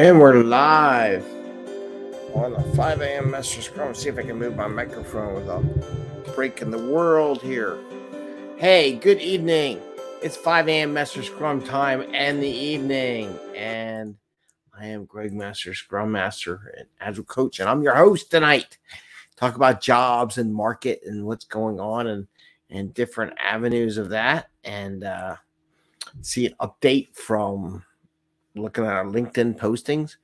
And we're live on the 5 a.m. Master Scrum. See if I can move my microphone without breaking the world here. Hey, good evening. It's 5 a.m. Master Scrum time and the evening. And I am Greg Master, Scrum Master and Agile Coach, and I'm your host tonight. Talk about jobs and market and what's going on and, and different avenues of that. And uh, see an update from looking at our LinkedIn postings.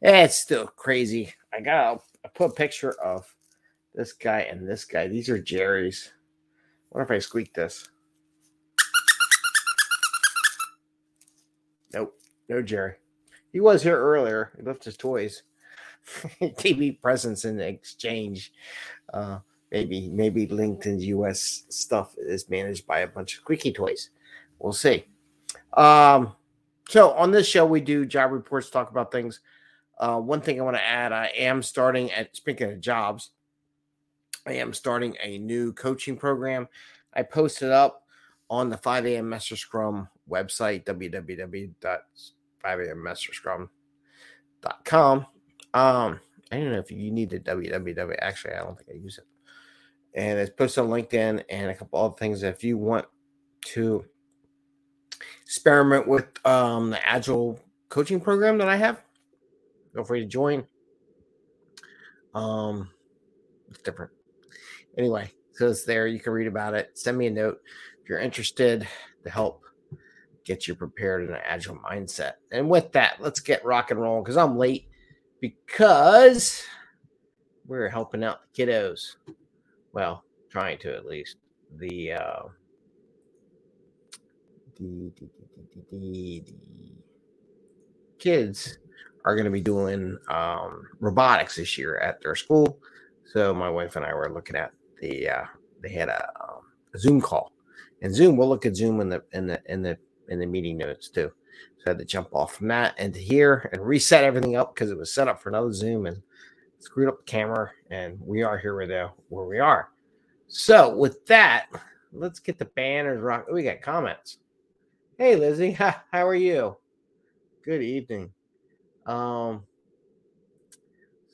It's still crazy. I got I put a picture of this guy and this guy. These are Jerry's. What if I squeak this? Nope, no Jerry. He was here earlier. He left his toys. TV presents in exchange. Uh, maybe maybe LinkedIn's US stuff is managed by a bunch of squeaky toys. We'll see. Um, so on this show, we do job reports, talk about things. Uh, one thing I want to add: I am starting at speaking of jobs. I am starting a new coaching program. I posted up on the 5 a.m. Master Scrum website, www.5ammasterscrum.com. Um, I don't know if you need the www. Actually, I don't think I use it. And it's posted on LinkedIn and a couple other things. If you want to experiment with um, the agile coaching program that I have. Feel free to join. Um, it's different. Anyway, so it's there. You can read about it. Send me a note if you're interested to help get you prepared in an agile mindset. And with that, let's get rock and roll because I'm late because we're helping out the kiddos. Well, trying to at least. The uh, the, the, the, the kids are going to be doing um, robotics this year at their school. So my wife and I were looking at the uh, they had a, um, a, Zoom call, and Zoom we'll look at Zoom in the in the in the in the meeting notes too. So I had to jump off from that into here and reset everything up because it was set up for another Zoom and screwed up the camera, and we are here where where we are. So with that, let's get the banners rock. We got comments. Hey, Lizzie. How are you? Good evening. Um,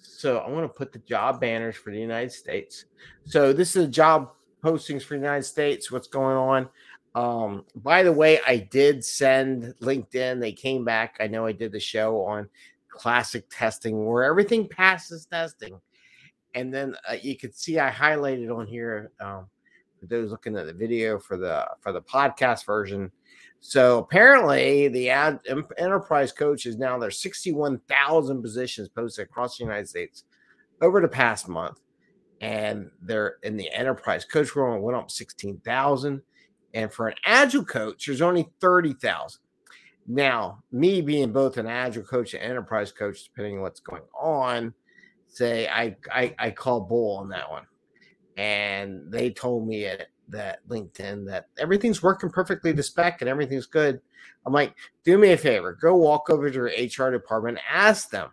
so I want to put the job banners for the United States. So this is job postings for the United States. What's going on? Um, by the way, I did send LinkedIn. They came back. I know I did the show on classic testing where everything passes testing. And then uh, you could see I highlighted on here um, for those looking at the video for the for the podcast version so apparently, the ad, enterprise coach is now there's 61,000 positions posted across the United States over the past month, and they're in the enterprise coach role went up 16,000, and for an agile coach, there's only 30,000. Now, me being both an agile coach and enterprise coach, depending on what's going on, say I I, I call bull on that one, and they told me it that LinkedIn that everything's working perfectly to spec and everything's good. I'm like, do me a favor, go walk over to your HR department, ask them,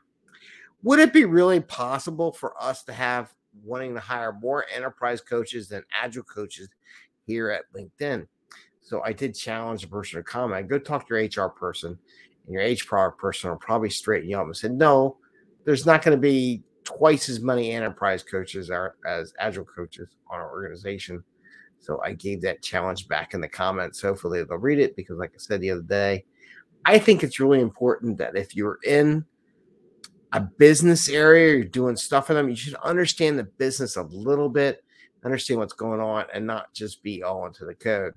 would it be really possible for us to have wanting to hire more enterprise coaches than agile coaches here at LinkedIn? So I did challenge the person to comment. Go talk to your HR person, and your HR person will probably straighten you up and said, no, there's not going to be twice as many enterprise coaches are, as agile coaches on our organization. So I gave that challenge back in the comments. Hopefully they'll read it because, like I said the other day, I think it's really important that if you're in a business area, you're doing stuff for them, you should understand the business a little bit, understand what's going on, and not just be all into the code.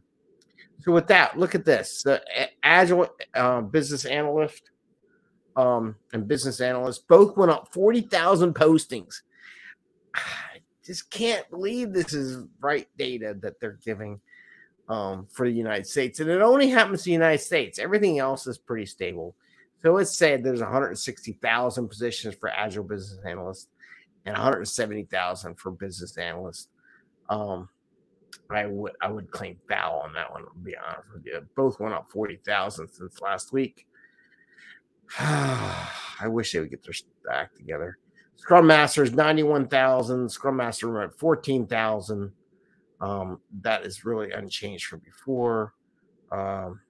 So with that, look at this: the agile uh, business analyst um, and business analyst both went up forty thousand postings just can't believe this is right data that they're giving um, for the United States. And it only happens to the United States. Everything else is pretty stable. So let's say there's 160,000 positions for agile business analysts and 170,000 for business analysts. Um, I would I would claim foul on that one. To be honest with you, both went up 40,000 since last week. I wish they would get their act together. Scrum Masters, is 91,000. Scrum Master at 14,000. Um, that is really unchanged from before. Um,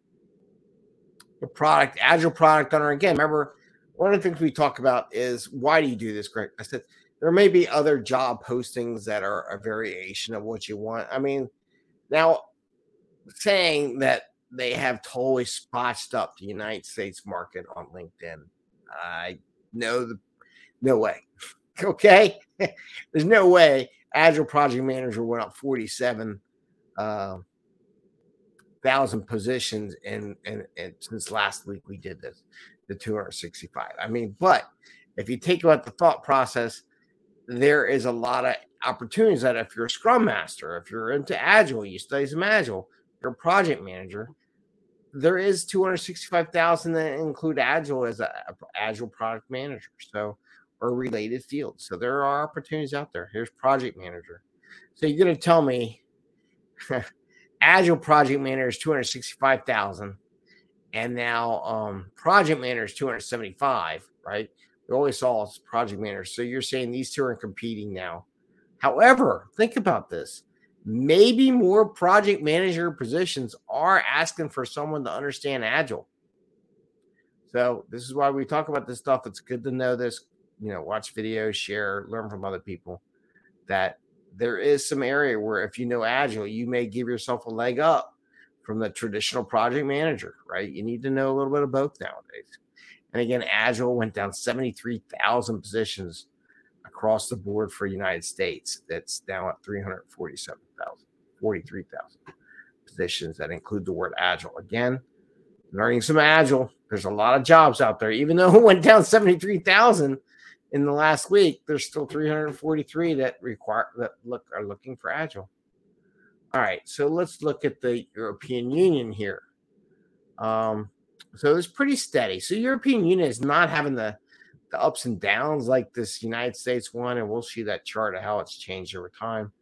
the product, Agile product owner. Again, remember, one of the things we talk about is why do you do this, Greg? I said there may be other job postings that are a variation of what you want. I mean, now saying that they have totally spotched up the United States market on LinkedIn, I know the no way. okay, there's no way Agile Project Manager went up 47 uh, thousand positions and and since last week we did this the 265 i mean but if you take about the thought process there is a lot of opportunities that if you're a scrum master if you're into agile you study some agile you're a project manager there is 265,000 that include agile as a, a agile product manager. So or related fields so there are opportunities out there here's project manager so you're going to tell me agile project manager is 265,000 and now um, project manager is 275, right? We always saw project manager. So you're saying these two are competing now. However, think about this. Maybe more project manager positions are asking for someone to understand agile. So this is why we talk about this stuff. It's good to know this, you know, watch videos, share, learn from other people that there is some area where if you know agile, you may give yourself a leg up from the traditional project manager, right? You need to know a little bit of both nowadays. And again, Agile went down 73,000 positions across the board for United States. That's now at 347,000, 43,000 positions that include the word Agile. Again, learning some Agile. There's a lot of jobs out there. Even though it went down 73,000 in the last week, there's still 343 that require that look are looking for Agile. All right, so let's look at the European Union here. Um, so it's pretty steady. So European Union is not having the the ups and downs like this United States one, and we'll see that chart of how it's changed over time.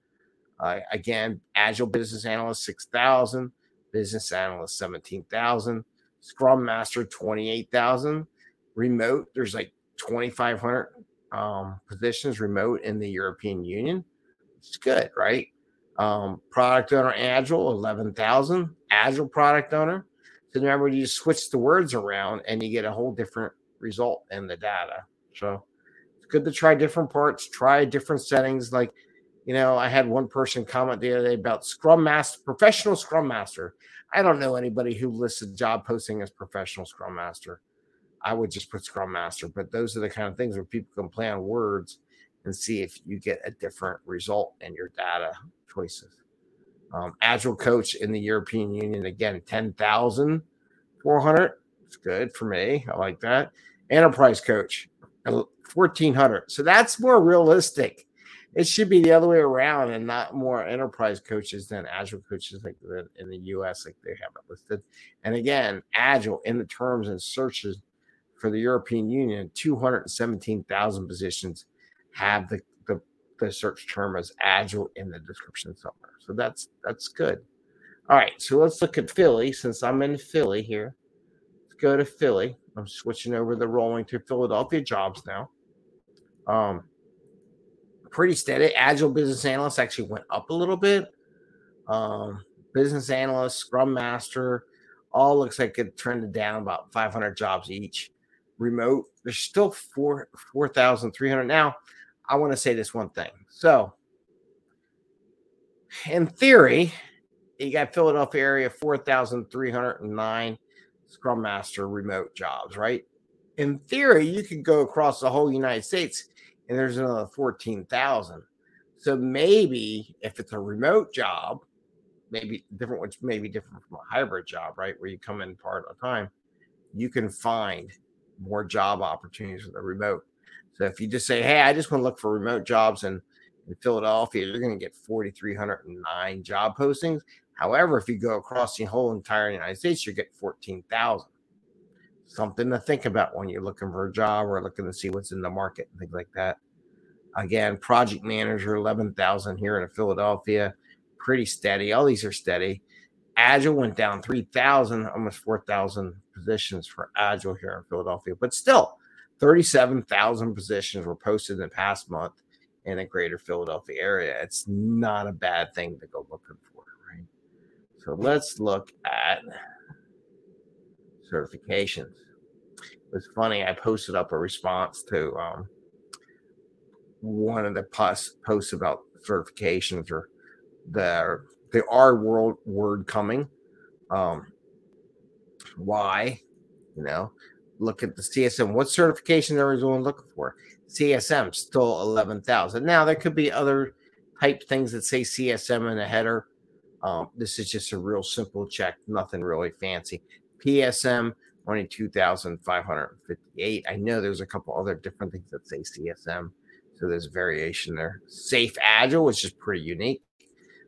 Uh, again, Agile Business Analyst six thousand, Business Analyst seventeen thousand, Scrum Master twenty eight thousand, Remote there's like twenty five hundred um, positions remote in the European Union. It's good, right? Um, product owner Agile, 11,000. Agile product owner. So remember, you switch the words around and you get a whole different result in the data. So it's good to try different parts, try different settings. Like, you know, I had one person comment the other day about Scrum Master, professional Scrum Master. I don't know anybody who listed job posting as professional Scrum Master. I would just put Scrum Master, but those are the kind of things where people can play on words and see if you get a different result in your data choices. Um, Agile coach in the European Union, again, 10,400. It's good for me. I like that. Enterprise coach, 1,400. So that's more realistic. It should be the other way around and not more enterprise coaches than Agile coaches like in the US, like they have it listed. And again, Agile in the terms and searches for the European Union, 217,000 positions have the the search term as agile in the description somewhere. So that's that's good. All right, so let's look at Philly since I'm in Philly here. Let's go to Philly. I'm switching over the rolling to Philadelphia jobs now. Um, pretty steady. Agile business analyst actually went up a little bit. Um, business analyst, scrum master, all looks like it trended down about 500 jobs each. Remote, there's still four 4,300 now. I want to say this one thing. So, in theory, you got Philadelphia area 4,309 Scrum Master remote jobs, right? In theory, you could go across the whole United States and there's another 14,000. So maybe if it's a remote job, maybe different, which may be different from a hybrid job, right? Where you come in part of the time, you can find more job opportunities with a remote. So if you just say, hey, I just want to look for remote jobs in, in Philadelphia, you're going to get 4,309 job postings. However, if you go across the whole entire United States, you get 14,000. Something to think about when you're looking for a job or looking to see what's in the market and things like that. Again, project manager, 11,000 here in Philadelphia, pretty steady. All these are steady. Agile went down 3,000, almost 4,000 positions for Agile here in Philadelphia, but still 37,000 positions were posted in the past month in the greater Philadelphia area. It's not a bad thing to go looking for, right? So let's look at certifications. it was funny. I posted up a response to um, one of the posts posts about certifications or the the R world word coming. Um, why? You know, look at the CSM. What certification are everyone looking for? CSM still eleven thousand. Now there could be other type things that say CSM in the header. Um, this is just a real simple check, nothing really fancy. PSM only 2,558. I know there's a couple other different things that say CSM. So there's variation there. Safe Agile, which is pretty unique.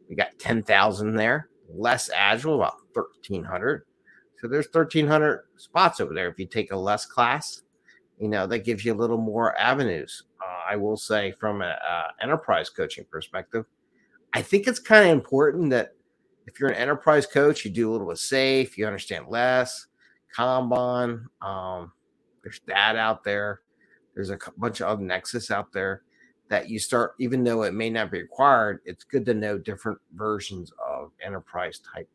We got 10,000 there. Less Agile, about 1,300. So there's 1,300 spots over there. If you take a less class, you know, that gives you a little more avenues. Uh, I will say from an enterprise coaching perspective, I think it's kind of important that if you're an enterprise coach, you do a little bit safe, you understand less Kanban. Um, there's that out there. There's a bunch of Nexus out there that you start, even though it may not be required, it's good to know different versions of enterprise type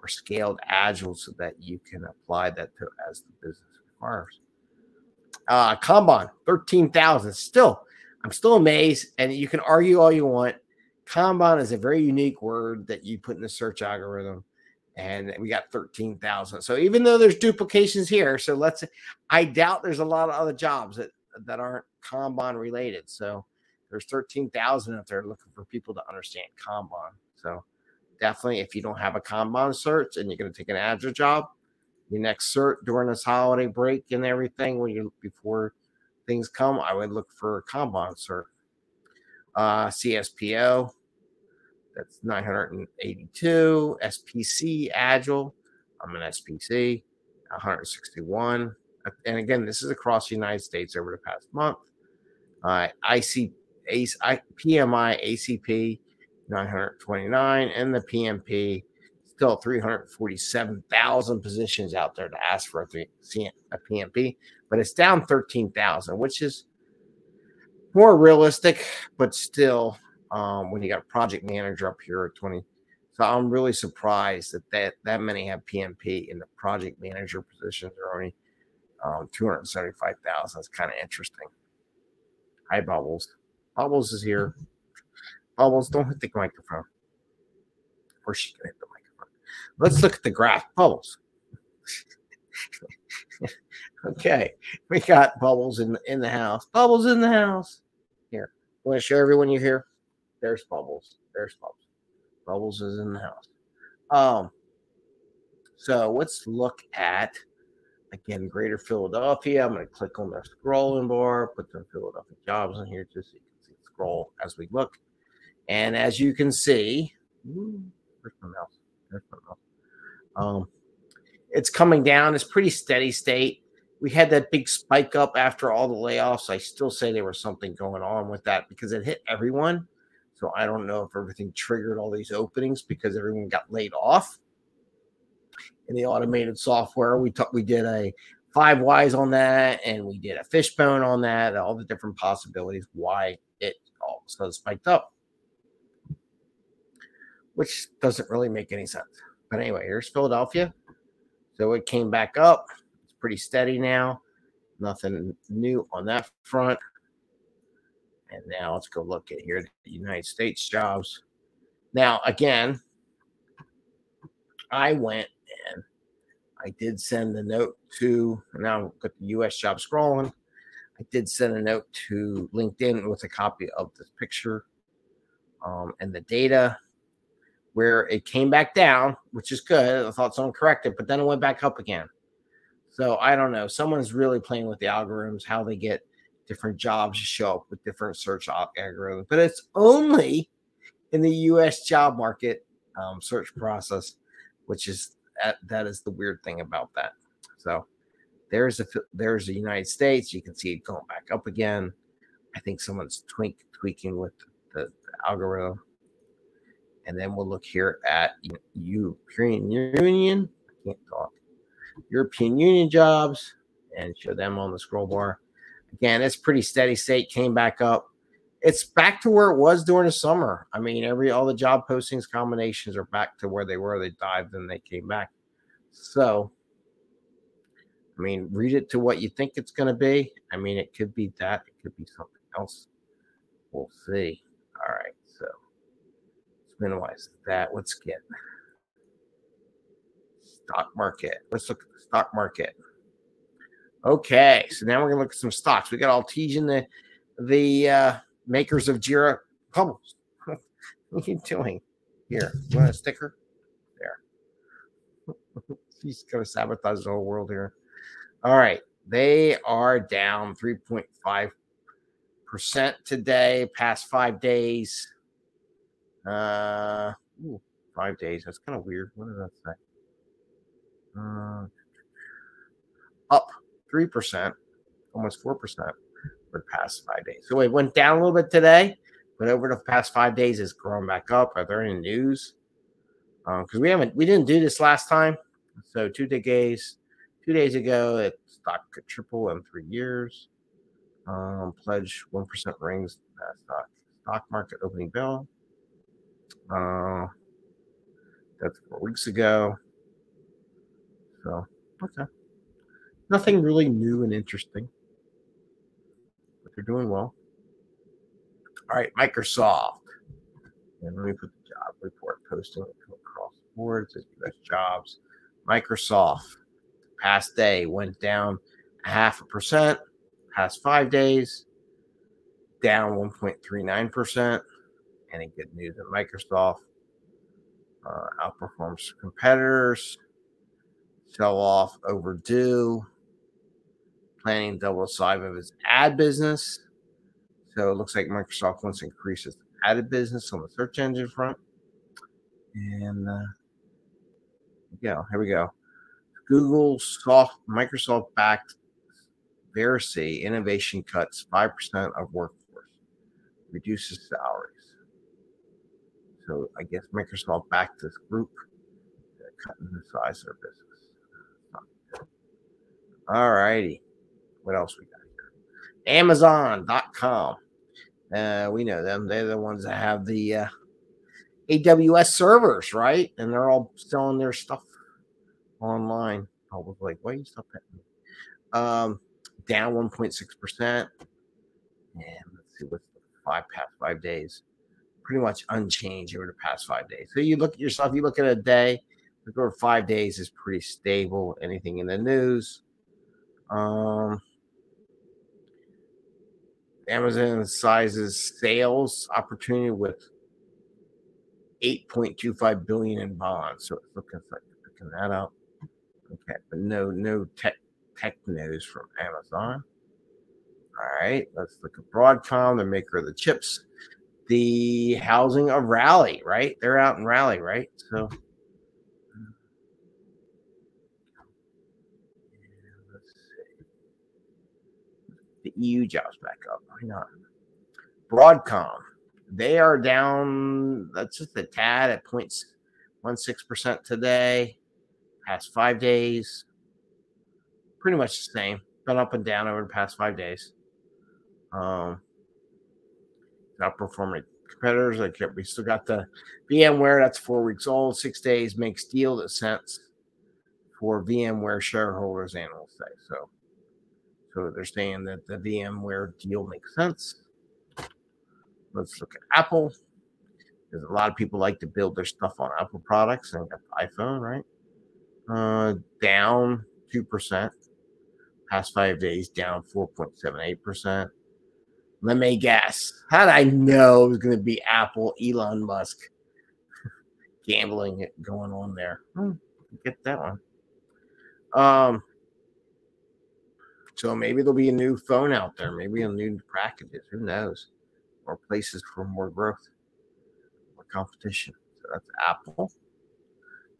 or scaled agile so that you can apply that to as the business requires. Uh, Kanban, 13,000. Still, I'm still amazed. And you can argue all you want. Kanban is a very unique word that you put in the search algorithm and we got 13,000. So even though there's duplications here, so let's I doubt there's a lot of other jobs that that aren't Kanban related. So there's 13,000 out they're looking for people to understand Kanban. So definitely if you don't have a Kanban search and you're going to take an Agile job, your next cert during this holiday break and everything when you before things come, I would look for a Kanban cert. Uh, CSPO, that's 982. SPC Agile. I'm an SPC, 161. And again, this is across the United States over the past month. Uh, IC, ACE, PMI ACP 929, and the PMP still 347,000 positions out there to ask for a, three, a PMP, but it's down 13,000, which is more realistic, but still um, when you got a project manager up here at 20. So I'm really surprised that that, that many have PMP in the project manager positions are only um, 275,000. It's kind of interesting. Hi, Bubbles. Bubbles is here. Bubbles, don't hit the microphone. Or she can hit the microphone. Let's look at the graph. Bubbles. okay, we got Bubbles in in the house. Bubbles in the house. Here, want to show everyone you're here. There's Bubbles. There's Bubbles. Bubbles is in the house. Um, so let's look at again Greater Philadelphia. I'm going to click on the scrolling bar, put some Philadelphia jobs in here can see scroll as we look. And as you can see, where's my mouse? There's my mouse. Um, it's coming down. It's pretty steady state. We had that big spike up after all the layoffs. I still say there was something going on with that because it hit everyone. So I don't know if everything triggered all these openings because everyone got laid off. In the automated software, we took we did a five whys on that, and we did a fishbone on that, all the different possibilities why it all of a sudden spiked up, which doesn't really make any sense. But anyway, here's Philadelphia. So it came back up. It's pretty steady now. Nothing new on that front. And now let's go look at here the United States jobs. Now, again, I went and I did send the note to now I've got the US job scrolling. I did send a note to LinkedIn with a copy of this picture um, and the data where it came back down, which is good. I thought someone corrected, but then it went back up again. So I don't know. Someone's really playing with the algorithms, how they get different jobs to show up with different search algorithms, but it's only in the U.S. job market um, search process, which is that, that is the weird thing about that. So there's a there's the United States. You can see it going back up again. I think someone's tweak, tweaking with the, the algorithm. And then we'll look here at European Union. I can't talk. European Union jobs and show them on the scroll bar. Again, it's pretty steady state, came back up. It's back to where it was during the summer. I mean, every all the job postings combinations are back to where they were. They dived and they came back. So mean, read it to what you think it's going to be. I mean, it could be that, it could be something else. We'll see. All right, so let's minimize that. Let's get stock market. Let's look at the stock market. Okay, so now we're gonna look at some stocks. We got Atlassian, the the uh, makers of Jira Bubbles. what are you doing here? You want a sticker? There. He's gonna sabotage the whole world here. All right, they are down 3.5 percent today. Past five days. Uh, ooh, five days. That's kind of weird. What does that say? Uh, up 3%, almost 4% for the past five days. So it went down a little bit today, but over the past five days, it's grown back up. Are there any news? Because um, we haven't, we didn't do this last time. So two days, two days ago, it stock could triple in three years. Um, pledge one percent rings stock stock market opening bell. Uh, that's four weeks ago. So okay. Nothing really new and interesting. But they're doing well. All right, Microsoft. And let me put the job report posting across the board. It says US jobs. Microsoft, past day went down half a percent. Past five days, down 1.39%. Any good news at Microsoft? Uh, outperforms competitors. Sell off overdue planning double the size of its ad business. So it looks like Microsoft wants to increase its ad business on the search engine front. And uh, yeah, here we go. Google soft Microsoft backed Veracity innovation cuts 5% of workforce, reduces salaries. So I guess Microsoft backed this group, cutting the size of their business. All righty. What else we got here? Amazon.com. Uh, we know them. They're the ones that have the uh, AWS servers, right? And they're all selling their stuff online. I was like, why you stop that? Um, down 1.6%. And let's see what's the five past five days. Pretty much unchanged over the past five days. So you look at yourself, you look at a day, look over five days is pretty stable. Anything in the news? Um, Amazon sizes sales opportunity with 8.25 billion in bonds. So it's looking like picking that up. Okay, but no no tech tech news from Amazon. All right, let's look at Broadcom, the maker of the chips. The housing of Raleigh, right? They're out in Raleigh, right? So uh, let's see. the EU jobs back up. Why not? Broadcom, they are down. That's just a tad at 0.16% today. Past five days, pretty much the same. Been up and down over the past five days. Um, outperforming competitors. Like we still got the VMware that's four weeks old, six days makes deal that sense for VMware shareholders, and analysts say. So so they're saying that the VMware deal makes sense. Let's look at Apple. Because a lot of people like to build their stuff on Apple products and got iPhone, right? Uh, down 2%. Past five days, down 4.78%. Let me guess. How did I know it was going to be Apple, Elon Musk gambling going on there? Hmm, get that one. Um, so maybe there'll be a new phone out there, maybe a new packages. Who knows? More places for more growth, more competition. So that's Apple.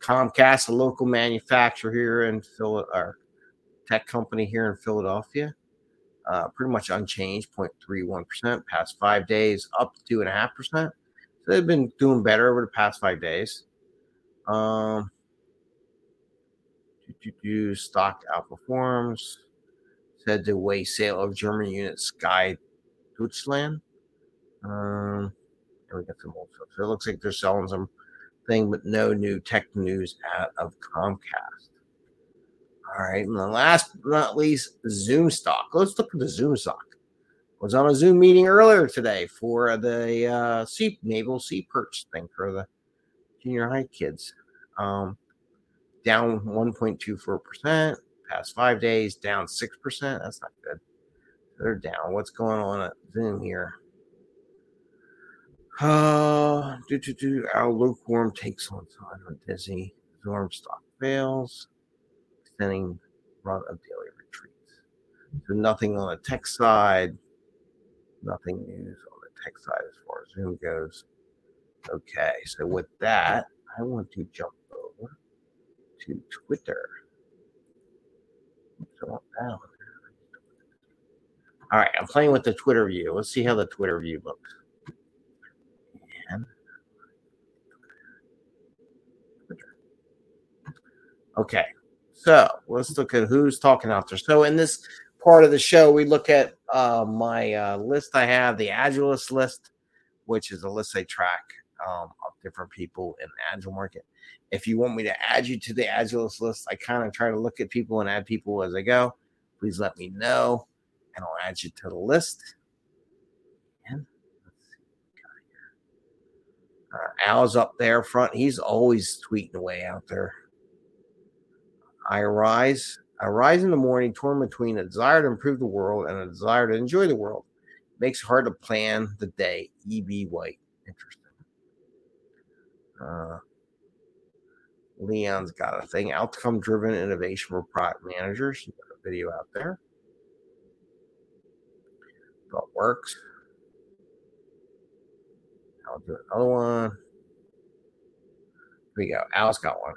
Comcast, a local manufacturer here in Phil, our tech company here in Philadelphia. Uh, pretty much unchanged, 0.31%. Past five days, up 2.5%. So they've been doing better over the past five days. Um, stock outperforms said the way sale of German unit Sky Deutschland. Um, and we got some old stuff. So it looks like they're selling some thing, but no new tech news out of Comcast. All right, and the last but not least, Zoom stock. Let's look at the Zoom stock. Was on a Zoom meeting earlier today for the uh, C Naval Sea Perch thing for the junior high kids. Um, down 1.24%, past five days, down 6%. That's not good. They're down. What's going on at Zoom here? Uh, do, do. Our lukewarm takes on time on. Zoom stock fails, extending run of daily retreats. So nothing on the tech side, nothing news on the tech side as far as Zoom goes. Okay, so with that, I want to jump over to Twitter. All right, I'm playing with the Twitter view. Let's see how the Twitter view looks. And Twitter. Okay, so let's look at who's talking out there. So in this part of the show, we look at uh, my uh, list I have, the Agilist list, which is a list I track um, of different people in the Agile market. If you want me to add you to the Agilist list, I kind of try to look at people and add people as I go. Please let me know, and I'll add you to the list. And let's see what uh, Al's up there front. He's always tweeting away out there. I arise. I rise in the morning, torn between a desire to improve the world and a desire to enjoy the world. Makes it hard to plan the day. E.B. White. Interesting. Uh, Leon's got a thing. Outcome driven innovation for product managers. got a video out there. That works. I'll do another one. Here we go. Al's got one.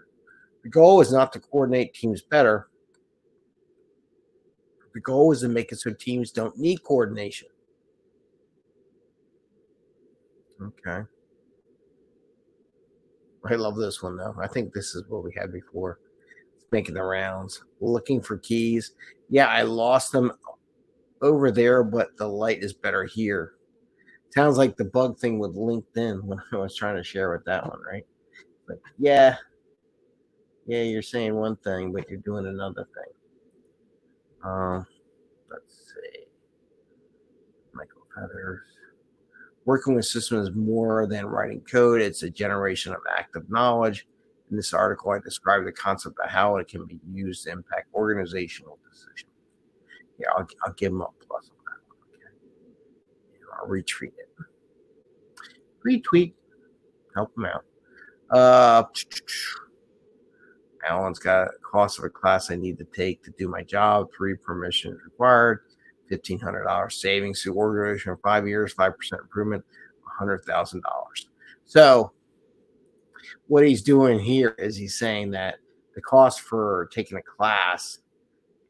The goal is not to coordinate teams better. The goal is to make it so teams don't need coordination. Okay. I love this one though. I think this is what we had before. It's making the rounds, looking for keys. Yeah, I lost them over there, but the light is better here. Sounds like the bug thing with LinkedIn when I was trying to share with that one, right? But yeah, yeah, you're saying one thing, but you're doing another thing. Um, let's see. Michael Feathers working with systems is more than writing code, it's a generation of active knowledge. In this article, I describe the concept of how it can be used to impact organizational decisions. Yeah, I'll, I'll give them a plus on that. Okay. I'll retweet it. Retweet. Help them out. Uh, Alan's got a cost of a class I need to take to do my job. Three permissions required. $1,500 savings to organization five years, 5% improvement, $100,000. So, what he's doing here is he's saying that the cost for taking a class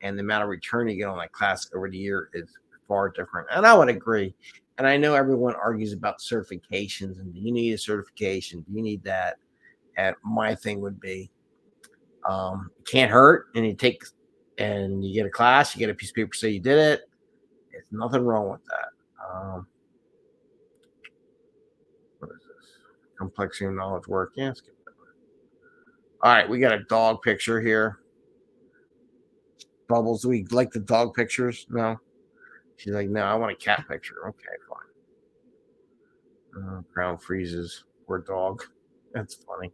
and the amount of return you get on that class over the year is far different. And I would agree. And I know everyone argues about certifications and do you need a certification? Do you need that? And my thing would be um, can't hurt. And you take and you get a class, you get a piece of paper say you did it. There's nothing wrong with that. Um, what is this? Complexity of knowledge work. Yeah, All right, we got a dog picture here. Bubbles, we like the dog pictures? No. She's like, no, I want a cat picture. Okay, fine. Uh, crown freezes. Poor dog. That's funny.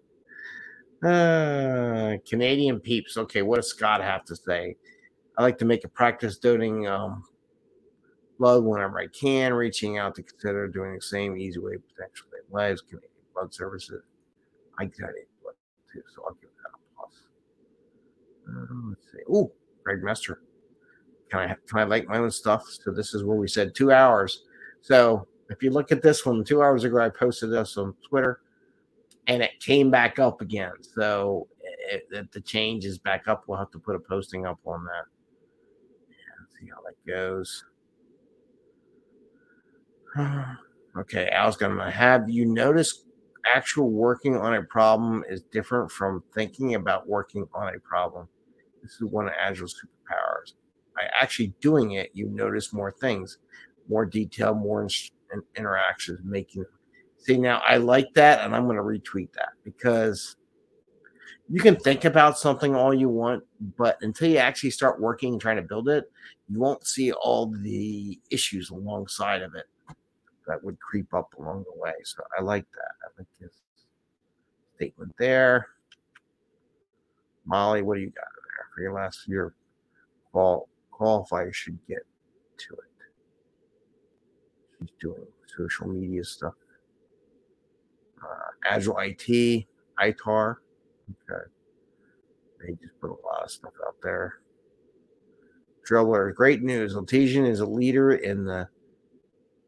Uh, Canadian peeps. Okay, what does Scott have to say? I like to make a practice donating um, blood whenever I can, reaching out to consider doing the same easy way potentially lives, Canadian Blood Services. I donate blood too, so I'll give that a plus. Uh, let's see. Oh, Greg Mester. Can I can I like my own stuff? So this is where we said two hours. So if you look at this one, two hours ago I posted this on Twitter, and it came back up again. So eh, eh, if the change is back up, we'll have to put a posting up on that. Yeah, see how that goes. okay, Al's gonna have you noticed actual working on a problem is different from thinking about working on a problem. This is one of Agile's superpowers. By actually doing it, you notice more things, more detail, more in- interactions, making. See, now I like that, and I'm going to retweet that because you can think about something all you want, but until you actually start working and trying to build it, you won't see all the issues alongside of it that would creep up along the way. So I like that. I like his statement there. Molly, what do you got there for your last year? Qual qualifier should get to it. She's doing social media stuff. Uh, IT, ITAR. Okay. They just put a lot of stuff out there. Dribbler, great news. Atlassian is a leader in the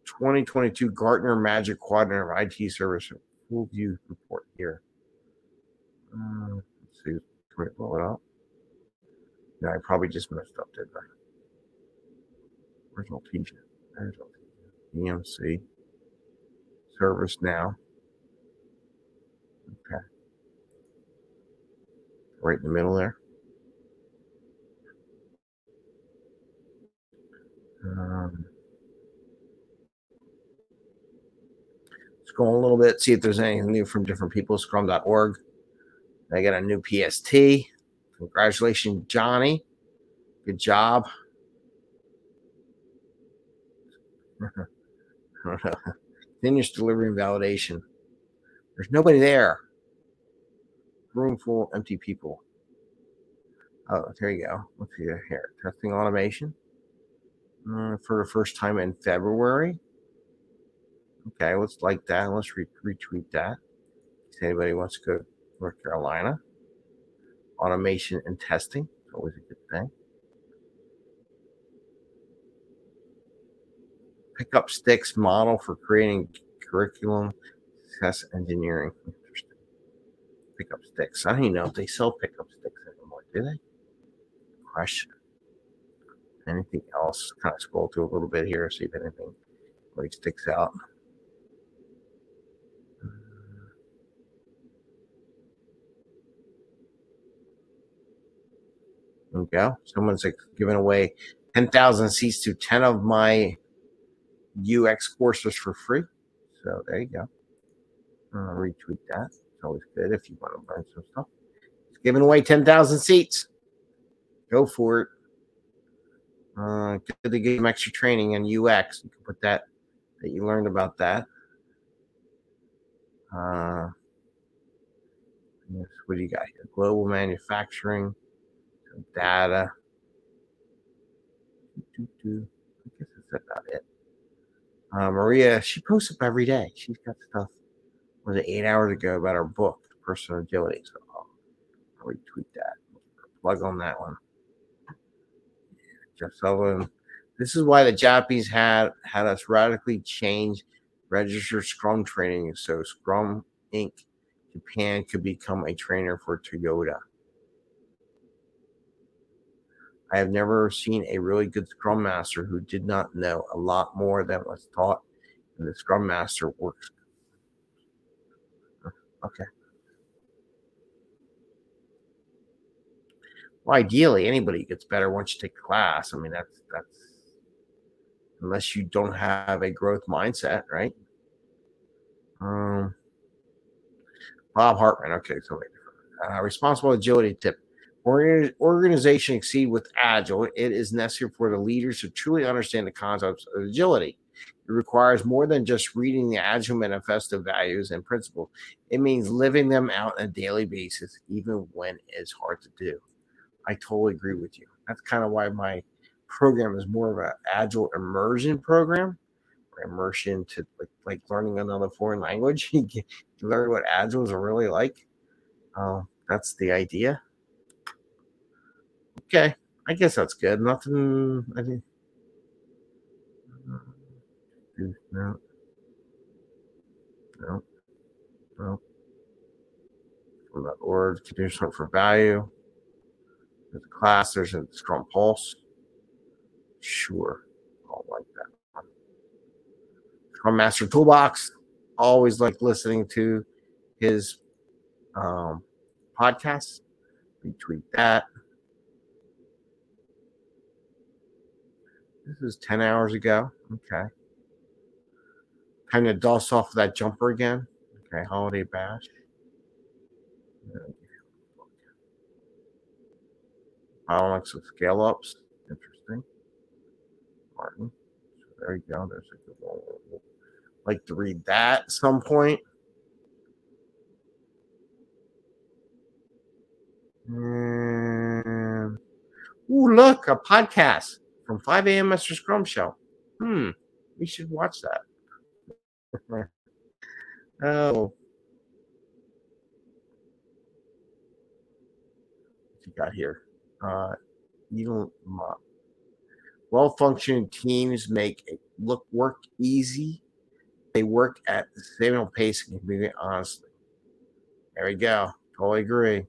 2022 Gartner Magic Quadrant of IT Service Full View report here. Uh, let's see. Can we blow it up? No, I probably just messed up, didn't I? Where's? There's. EMC. Service now. Okay. Right in the middle there. Um, go a little bit, see if there's anything new from different people. Scrum.org. I got a new PST. Congratulations, Johnny. Good job. Continuous delivering validation. There's nobody there. Room full empty people. Oh, there you go. Let's see here. Testing automation uh, for the first time in February. Okay, let's like that. Let's re- retweet that. If anybody wants to go to North Carolina, automation and testing. Always a good thing. Pick up sticks model for creating curriculum success engineering. Interesting. Pick up sticks. I don't even know if they sell pickup sticks anymore, do they? Question. Anything else? Kind of scroll through a little bit here, see if anything really sticks out. There we go. Someone's like giving away 10,000 seats to 10 of my UX courses for free. So there you go. Retweet that. It's always good if you want to learn some stuff. It's giving away 10,000 seats. Go for it. Uh, good to give them extra training in UX. You can put that that you learned about that. Uh, what do you got here? Global manufacturing, data. I guess that's about it. Uh, Maria, she posts up every day. She's got stuff. Was it eight hours ago about our book, Personal Agility? So I'll, retweet that. Plug on that one. Jeff Sutherland. This is why the Japanese had had us radically change registered Scrum training so Scrum Inc. Japan could become a trainer for Toyota. I have never seen a really good Scrum Master who did not know a lot more than was taught in the Scrum Master works. Okay. Well, ideally, anybody gets better once you take the class. I mean, that's that's unless you don't have a growth mindset, right? Um, Bob Hartman. Okay, so uh, responsible agility tip. Organization exceed with agile. It is necessary for the leaders to truly understand the concepts of agility. It requires more than just reading the Agile Manifesto values and principles. It means living them out on a daily basis, even when it's hard to do. I totally agree with you. That's kind of why my program is more of an agile immersion program or immersion to like, like learning another foreign language. you learn what agiles are really like. Uh, that's the idea. Okay, I guess that's good. Nothing. I. No. No. No. From that word, continuous for value. There's a class, there's a Scrum Pulse. Sure. I'll like that one. Scrum Master Toolbox. Always like listening to his um, podcast. Retweet that. This is 10 hours ago. Okay. Time of dust off that jumper again. Okay. Holiday Bash. Bottlenecks with scale ups. Interesting. Martin. So there you go. There's a good one. Like to read that at some point. And, ooh, look, a podcast from 5 a.m. Mr. Scrum Show. Hmm, we should watch that. Oh. What you got here? Uh, even well functioning teams make it look work easy. They work at the same pace and be honestly. There we go. Totally agree.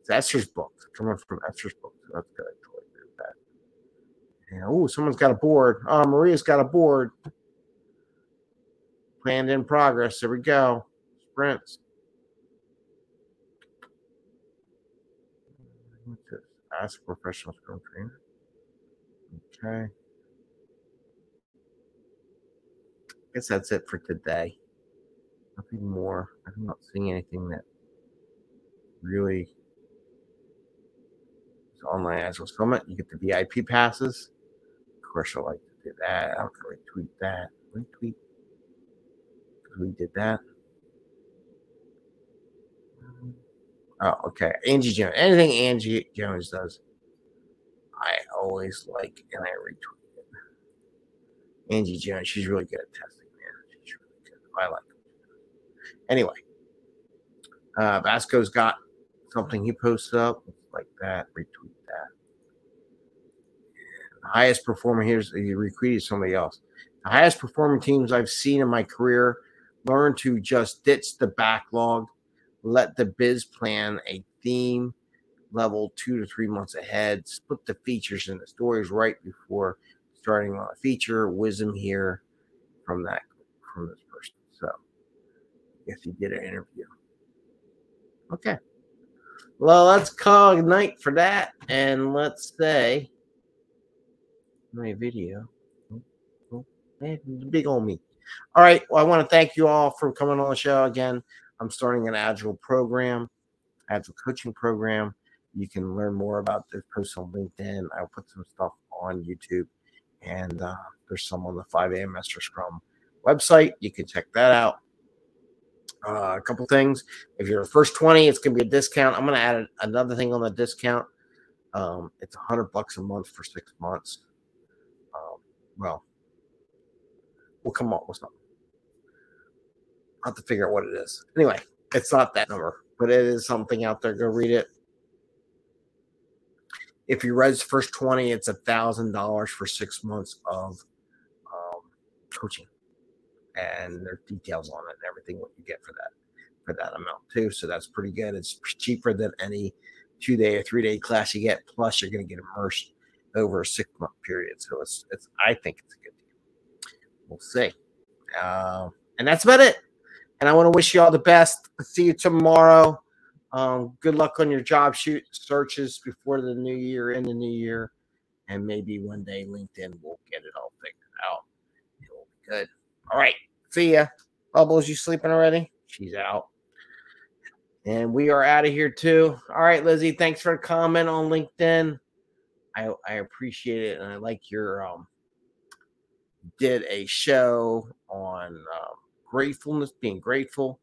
It's Esther's book. Coming from Esther's book. So that's good. I totally agree with that. Oh, someone's got a board. Oh, Maria's got a board. Planned in progress. There we go. Sprints. Ask professional scrum trainer. Okay. I guess that's it for today. Nothing more. I'm not seeing anything that really is online Agile Summit. You get the VIP passes. Of course, I like to do that. I'll retweet that. Retweet. We did that. Oh, okay. Angie Jones. Anything Angie Jones does, I always like and I retweet it. Angie Jones, she's really good at testing, man. She's really good. I like. Anyway, uh, Vasco's got something he posted up like that. Retweet that. The highest performer here's he retweeted somebody else. The highest performing teams I've seen in my career learn to just ditch the backlog let the biz plan a theme level two to three months ahead, split the features and the stories right before starting on a feature. Wisdom here from that from this person. So if you did an interview. Okay. Well, let's call it night for that. And let's say my video. Oh, oh, big old me. All right. Well, I want to thank you all for coming on the show again. I'm starting an Agile program, Agile coaching program. You can learn more about this post on LinkedIn. I'll put some stuff on YouTube, and uh, there's some on the 5 a.m. Master Scrum website. You can check that out. Uh, a couple things. If you're the first 20, it's going to be a discount. I'm going to add another thing on the discount. Um, it's 100 bucks a month for six months. Um, well, we'll come up with something. I'll have to figure out what it is. Anyway, it's not that number, but it is something out there. Go read it. If you read the first 20, it's a thousand dollars for six months of um, coaching. And there's details on it and everything what you get for that for that amount too. So that's pretty good. It's cheaper than any two day or three day class you get. Plus, you're going to get immersed over a six month period. So it's it's I think it's. We'll see. Uh, and that's about it. And I want to wish you all the best. See you tomorrow. Um, good luck on your job shoot searches before the new year, in the new year. And maybe one day LinkedIn will get it all figured out. It will be good. All right. See ya. Bubbles, you sleeping already? She's out. And we are out of here too. All right, Lizzie. Thanks for a comment on LinkedIn. I I appreciate it, and I like your um did a show on um, gratefulness, being grateful.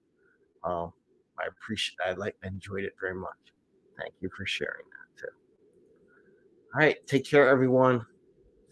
Um, I appreciate, I like, enjoyed it very much. Thank you for sharing that too. All right, take care, everyone.